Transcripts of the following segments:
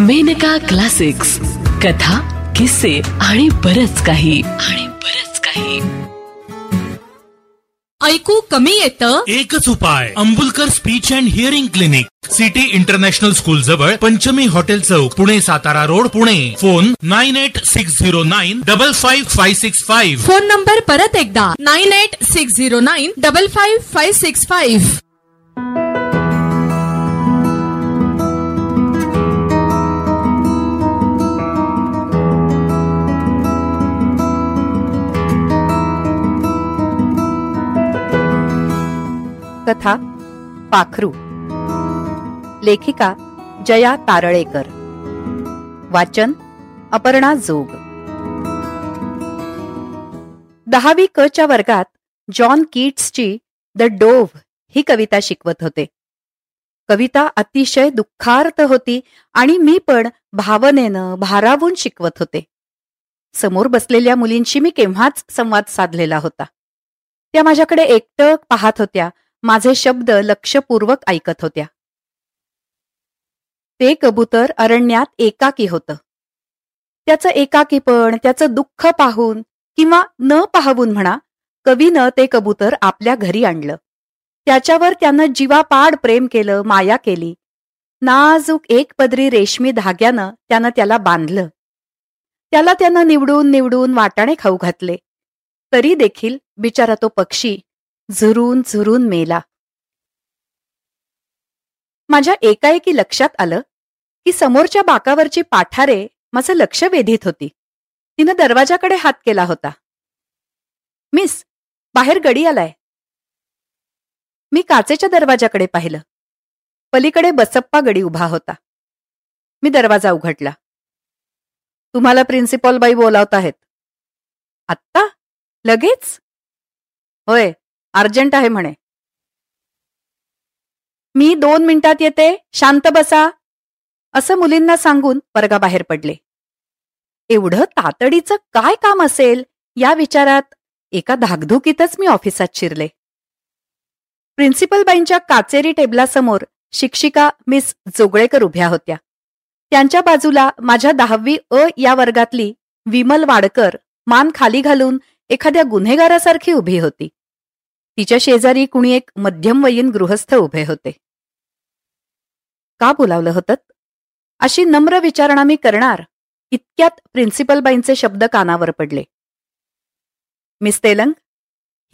Maneka classics. कथा किस्से आणि बरच काही. आणि बरच काही. ऐकू कमी येतं? एकच उपाय Ambulkar speech and hearing clinic. City international school जवळ पंचमी हॉटेल चौक Pune Satara road Pune. Phone nine eight six zero nine double five five six five. Phone number परत एकदा. Nine eight six zero nine double five five six five. कथा पाखरू. लेखिका जया तारळेकर. वाचन अपर्णा जोग. दहावी क च्या वर्गात जॉन किट्सची द डोव्ह ही कविता शिकवत होते. कविता अतिशय दुःखार्थ होती आणि मी पण भावनेनं भारावून शिकवत होते. समोर बसलेल्या मुलींशी मी केव्हाच संवाद साधलेला होता. त्या माझ्याकडे एकटक पाहत होत्या माझे शब्द लक्षपूर्वक ऐकत होत्या. ते कबूतर अरण्यात एकाकी होतं. त्याचं एकाकीपण त्याचं दुःख पाहून किंवा न पाहून म्हणा कवीनं ते कबूतर आपल्या घरी आणलं. त्याच्यावर त्यानं जीवापाड प्रेम केलं माया केली. नाजूक एक पदरी रेशमी धाग्यानं त्यानं त्याला बांधलं. त्याला त्यानं निवडून निवडून वाटाणे खाऊ घातले. तरी देखील बिचारा तो पक्षी झुरून झुरून मेला. माझ्या एकाएकी लक्षात आलं की समोरच्या बाकावरची पाठारे माझं लक्ष वेधीत होती. तिनं दरवाजाकडे हात केला होता. मिस बाहेर गडी आलाय. मी काचेच्या दरवाजाकडे पाहिलं. पलीकडे बसप्पा गडी उभा होता. मी दरवाजा उघडला. तुम्हाला प्रिन्सिपॉल बाई बोलावत आहेत आत्ता? लगेच? होय. अर्जंट आहे म्हणे. मी दोन मिनिटात येते शांत बसा असं मुलींना सांगून वर्गाबाहेर पडले. एवढं तातडीचं काय काम असेल? या विचारात एका धाकधुकीतच मी ऑफिसात शिरले. प्रिन्सिपलबाईंच्या काचेरी टेबलासमोर शिक्षिका मिस जोगळेकर उभ्या होत्या. त्यांच्या बाजूला माझ्या दहावी अ या वर्गातली विमल वाडकर मान खाली घालून एखाद्या गुन्हेगारासारखी उभी होती. तिच्या शेजारी कुणी एक मध्यमवयीन गृहस्थ उभे होते. का बोलावलं होतं? अशी नम्र विचारणा मी करणार. इतक्यात प्रिन्सिपल बाईंचे शब्द कानावर पडले. मिस तेलंग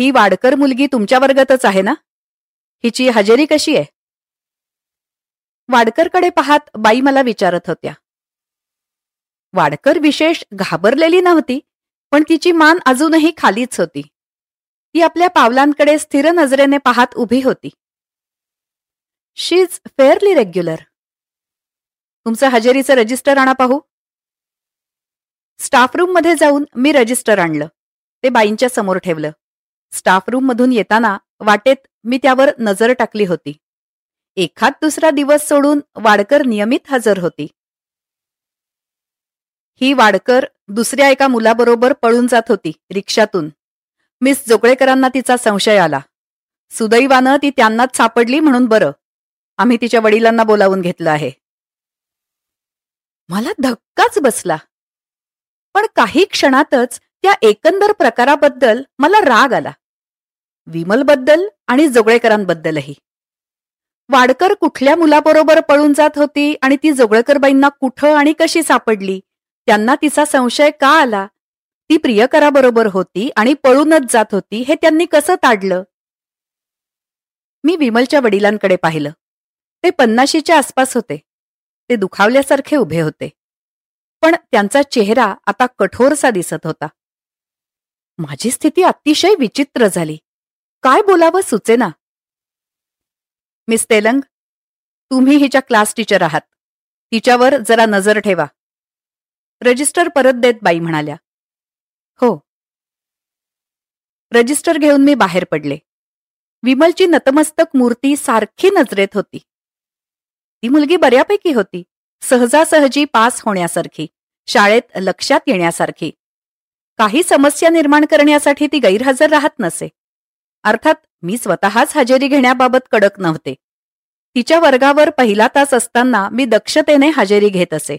ही वाडकर मुलगी तुमच्या वर्गातच आहे ना? हिची हजेरी कशी आहे? वाडकरकडे पाहात बाई मला विचारत होत्या. वाडकर विशेष घाबरलेली नव्हती पण तिची मान अजूनही खालीच होती. ती आपल्या पावलांकडे स्थिर नजरेने पाहत उभी होती. शी इज फेअरली रेग्युलर तुमचं हजेरीचं रजिस्टर आणा पाहू. स्टाफ रूममध्ये जाऊन मी रजिस्टर आणलं. ते बाईंच्या समोर ठेवलं. स्टाफ रूम मधून येताना वाटेत मी त्यावर नजर टाकली होती. एखाद दुसरा दिवस सोडून वाडकर नियमित हजर होती. ही वाडकर दुसऱ्या एका मुलाबरोबर पळून जात होती रिक्षातून. मिस जोगळेकरांना तिचा संशय आला. सुदैवानं ती त्यांनाच सापडली म्हणून बरं. आम्ही तिच्या वडिलांना बोलावून घेतलं आहे. मला धक्काच बसला. पण काही क्षणातच त्या एकंदर प्रकाराबद्दल मला राग आला. विमलबद्दल आणि जोगळेकरांबद्दलही. वाडकर कुठल्या मुलाबरोबर पळून जात होती आणि ती जोगळेकरबाईंना कुठं आणि कशी सापडली त्यांना तिचा संशय का आला ती प्रियकराबरोबर होती आणि पळूनच जात होती हे त्यांनी कसं ताडलं? मी विमलच्या वडिलांकडे पाहिलं. ते पन्नाशीच्या आसपास होते. ते दुखावल्यासारखे उभे होते. पण त्यांचा चेहरा आता कठोरसा दिसत होता. माझी स्थिती अतिशय विचित्र झाली. काय बोलावं सुचेना. मिस तेलंग तुम्ही हिच्या क्लास टीचर आहात. तिच्यावर जरा नजर ठेवा. रजिस्टर परत देत बाई म्हणाल्या. हो. रजिस्टर घेऊन मी बाहेर पडले. विमलची नतमस्तक मूर्ती सारखी नजरेत होती. ती मुलगी बऱ्यापैकी होती. सहजासहजी पास होण्यासारखी शाळेत लक्षात येण्यासारखी. काही समस्या निर्माण करण्यासाठी ती गैरहजर राहत नसे. अर्थात मी स्वतःच हजेरी घेण्याबाबत कडक नव्हते. तिच्या वर्गावर पहिला तास असताना मी दक्षतेने हजेरी घेत असे.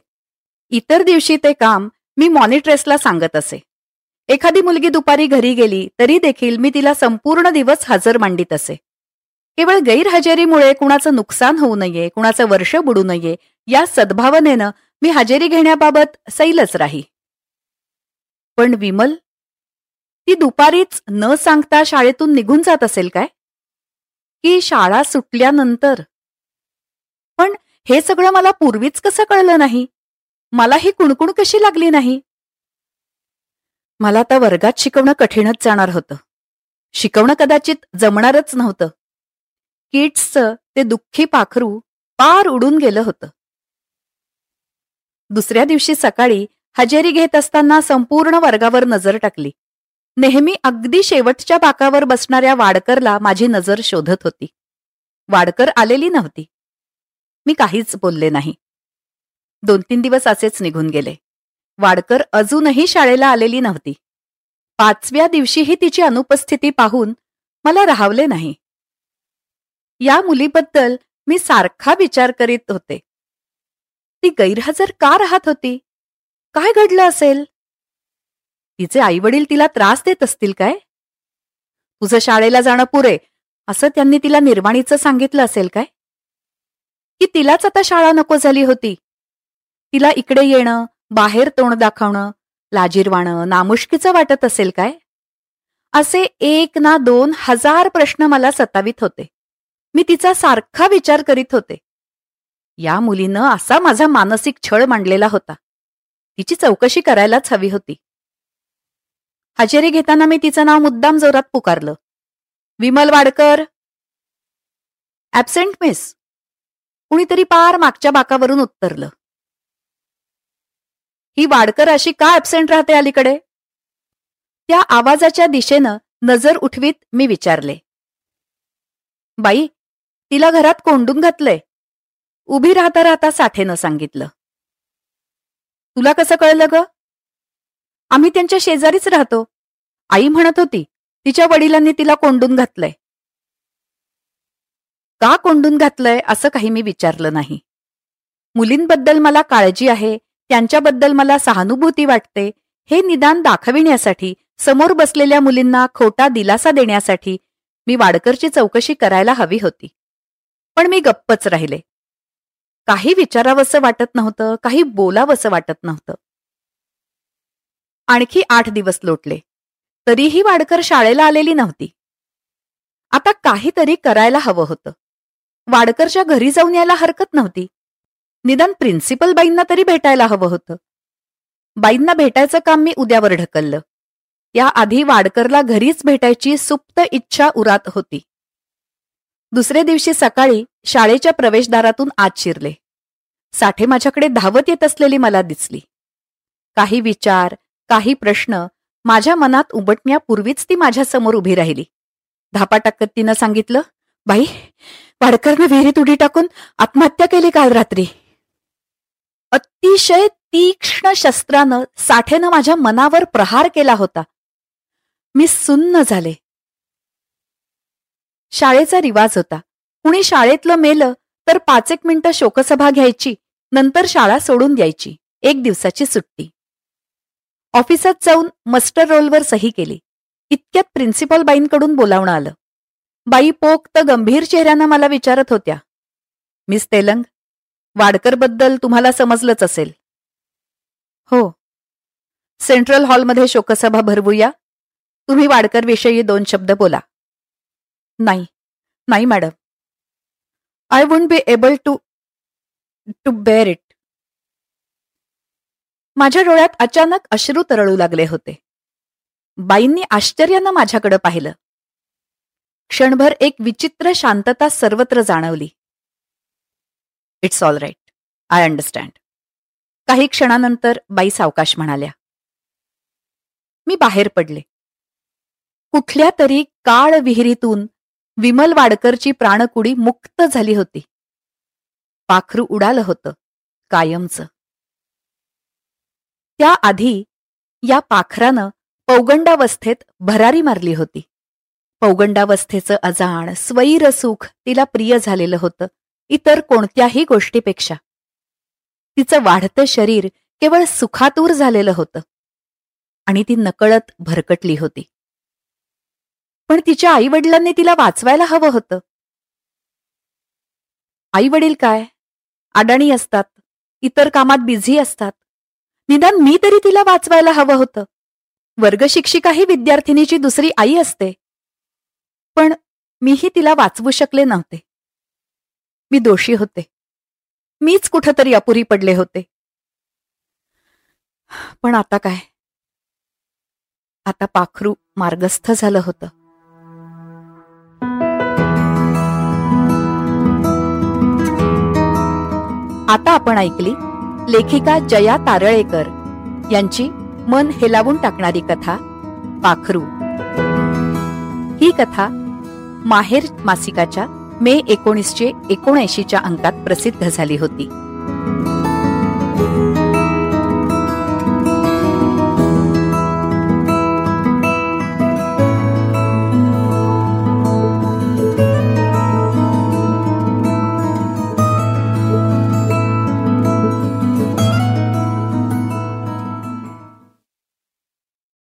इतर दिवशी ते काम मी मॉनिट्रेसला सांगत असे. एखादी मुलगी दुपारी घरी गेली तरी देखील मी तिला संपूर्ण दिवस हजर मांडित असे. केवळ गैरहजेरीमुळे कुणाचं नुकसान होऊ नये कुणाचं वर्ष बुडू नये या सद्भावनेनं मी हजेरी घेण्याबाबत सैलच राही. पण विमल ती दुपारीच न सांगता शाळेतून निघून जात असेल काय? की शाळा सुटल्यानंतर? पण हे सगळं मला पूर्वीच कसं कळलं नाही? मला ही कुणकुण कशी लागली नाही? मला आता वर्गात शिकवणं कठीणच जाणार होतं. शिकवणं कदाचित जमणारच नव्हतं. किट्सचं ते दुःखी पाखरू पार उडून गेलं होतं. दुसऱ्या दिवशी सकाळी हजेरी घेत असताना संपूर्ण वर्गावर नजर टाकली. नेहमी अगदी शेवटच्या बाकावर बसणाऱ्या वाडकरला माझी नजर शोधत होती. वाडकर आलेली नव्हती. मी काहीच बोलले नाही. दोन तीन दिवस असेच निघून गेले. वाडकर अजूनही शाळेला आलेली नव्हती. पाचव्या दिवशीही तिची अनुपस्थिती पाहून मला राहावले नाही. या मुलीबद्दल मी सारखा विचार करीत होते. ती गैरहजर का राहत होती? काय घडलं असेल? तिचे आईवडील तिला त्रास देत असतील काय? तुझं शाळेला जाणं पुरे असं त्यांनी तिला निर्वाणीचं सांगितलं असेल काय? की तिलाच आता शाळा नको झाली होती. तिला इकडे येणं बाहेर तोंड दाखवणं लाजीरवाणं नामुष्कीचं वाटत असेल काय? असे एक ना दोन हजार प्रश्न मला सतावित होते. मी तिचा सारखा विचार करीत होते. या मुलीनं असा माझा मानसिक छळ मांडलेला होता. तिची चौकशी करायलाच हवी होती. हजेरी घेताना मी तिचं नाव मुद्दाम जोरात पुकारलं. विमल वाडकर. ऍबसेंट मिस कुणीतरी पार मागच्या बाकावरून उत्तरलं. ही वाडकर अशी का ऍबसेंट राहते अलीकडे? त्या आवाजाच्या दिशेनं नजर उठवीत मी विचारले. बाई तिला घरात कोंडून घातलंय. उभी राहता राहता साठेनं सांगितलं. तुला कसं कळलं ग? आम्ही त्यांच्या शेजारीच राहतो. आई म्हणत होती तिच्या वडिलांनी तिला कोंडून घातलंय. का कोंडून घातलंय असं काही मी विचारलं नाही. मुलींबद्दल मला काळजी आहे त्यांच्याबद्दल मला सहानुभूती वाटते. हे निदान दाखविण्यासाठी समोर बसलेल्या मुलींना खोटा दिलासा देण्यासाठी मी वाडकरची चौकशी करायला हवी होती. पण मी गप्पच राहिले. काही विचारावंसं वाटत नव्हतं काही बोलावंसं वाटत नव्हतं. आणखी आठ दिवस लोटले. तरीही वाडकर शाळेला आलेली नव्हती. आता काहीतरी करायला हवं होतं. वाडकरच्या घरी जाऊन यायला हरकत नव्हती. निदान प्रिन्सिपल बाईंना तरी भेटायला हवं होतं. बाईंना भेटायचं काम मी उद्यावर ढकललं. याआधी वाडकरला घरीच भेटायची सुप्त इच्छा उरात होती. दुसऱ्या दिवशी सकाळी शाळेच्या प्रवेशदारातून आत शिरले. साठे माझ्याकडे धावत येत असलेली मला दिसली. काही विचार काही प्रश्न माझ्या मनात उमटण्यापूर्वीच ती माझ्यासमोर उभी राहिली. धापा टाकत तिनं सांगितलं बाई वाडकरनं विहिरीत उडी टाकून आत्महत्या केली काल रात्री. अतिशय तीक्ष्ण शस्त्रानं साठेनं माझ्या मनावर प्रहार केला होता. मी सुन्न झाले. शाळेचा रिवाज होता. कुणी शाळेतलं मेलं तर पाच एक मिनिटं शोकसभा घ्यायची नंतर शाळा सोडून द्यायची. एक दिवसाची सुट्टी. ऑफिसात जाऊन मस्टर रोलवर सही केली. इतक्यात प्रिन्सिपल बाईंकडून बोलावणं आलं. बाई पोक्त गंभीर चेहऱ्यानं मला विचारत होत्या. मिस तेलंग वाडकरबद्दल तुम्हाला समजलंच असेल. हो. सेंट्रल हॉलमध्ये शोकसभा भरवूया. तुम्ही वाडकरविषयी दोन शब्द बोला. नाही. नाही madam. I won't be able to to bear it माझ्या डोळ्यात अचानक अश्रू तरळू लागले होते. बाईंनी आश्चर्यानं माझ्याकडे पाहिलं. क्षणभर एक विचित्र शांतता सर्वत्र जाणवली. It's all right I understand काही क्षणानंतर बाई सावकाश म्हणाल्या मी बाहेर पडले. कुठल्या तरी काळ विहिरीतून विमल वाडकरची प्राणकुडी मुक्त झाली होती. पाखरू उडालं होतं कायमचं. त्याआधी या पाखरानं पौगंडावस्थेत भरारी मारली होती. पौगंडावस्थेचं अजाण स्वैर सुख तिला प्रिय झालेलं होतं. इतर कोणत्याही गोष्टीपेक्षा. तिचं वाढतं शरीर केवळ सुखातूर झालेलं होतं. आणि ती नकळत भरकटली होती. पण तिच्या आई वडिलांनी तिला वाचवायला हवं होतं. आई वडील काय? अडाणी असतात. इतर कामात बिझी असतात. निदान मी तरी तिला वाचवायला हवं होतं. वर्गशिक्षिकाही विद्यार्थिनीची दुसरी आई असते. पण मीही तिला वाचवू शकले नव्हते. मी दोषी होते. मीच कुठंतरी अपुरी पडले होते. पण आता काय? आता पाखरू मार्गस्थ झालं होतं. आता आपण ऐकली लेखिका जया तारळेकर यांची मन हेलावून टाकणारी कथा पाखरू. ही कथा माहेर मासिकाच्या मे एकोणीसशे एकोणऐंशीच्या अंकात प्रसिद्ध झाली होती.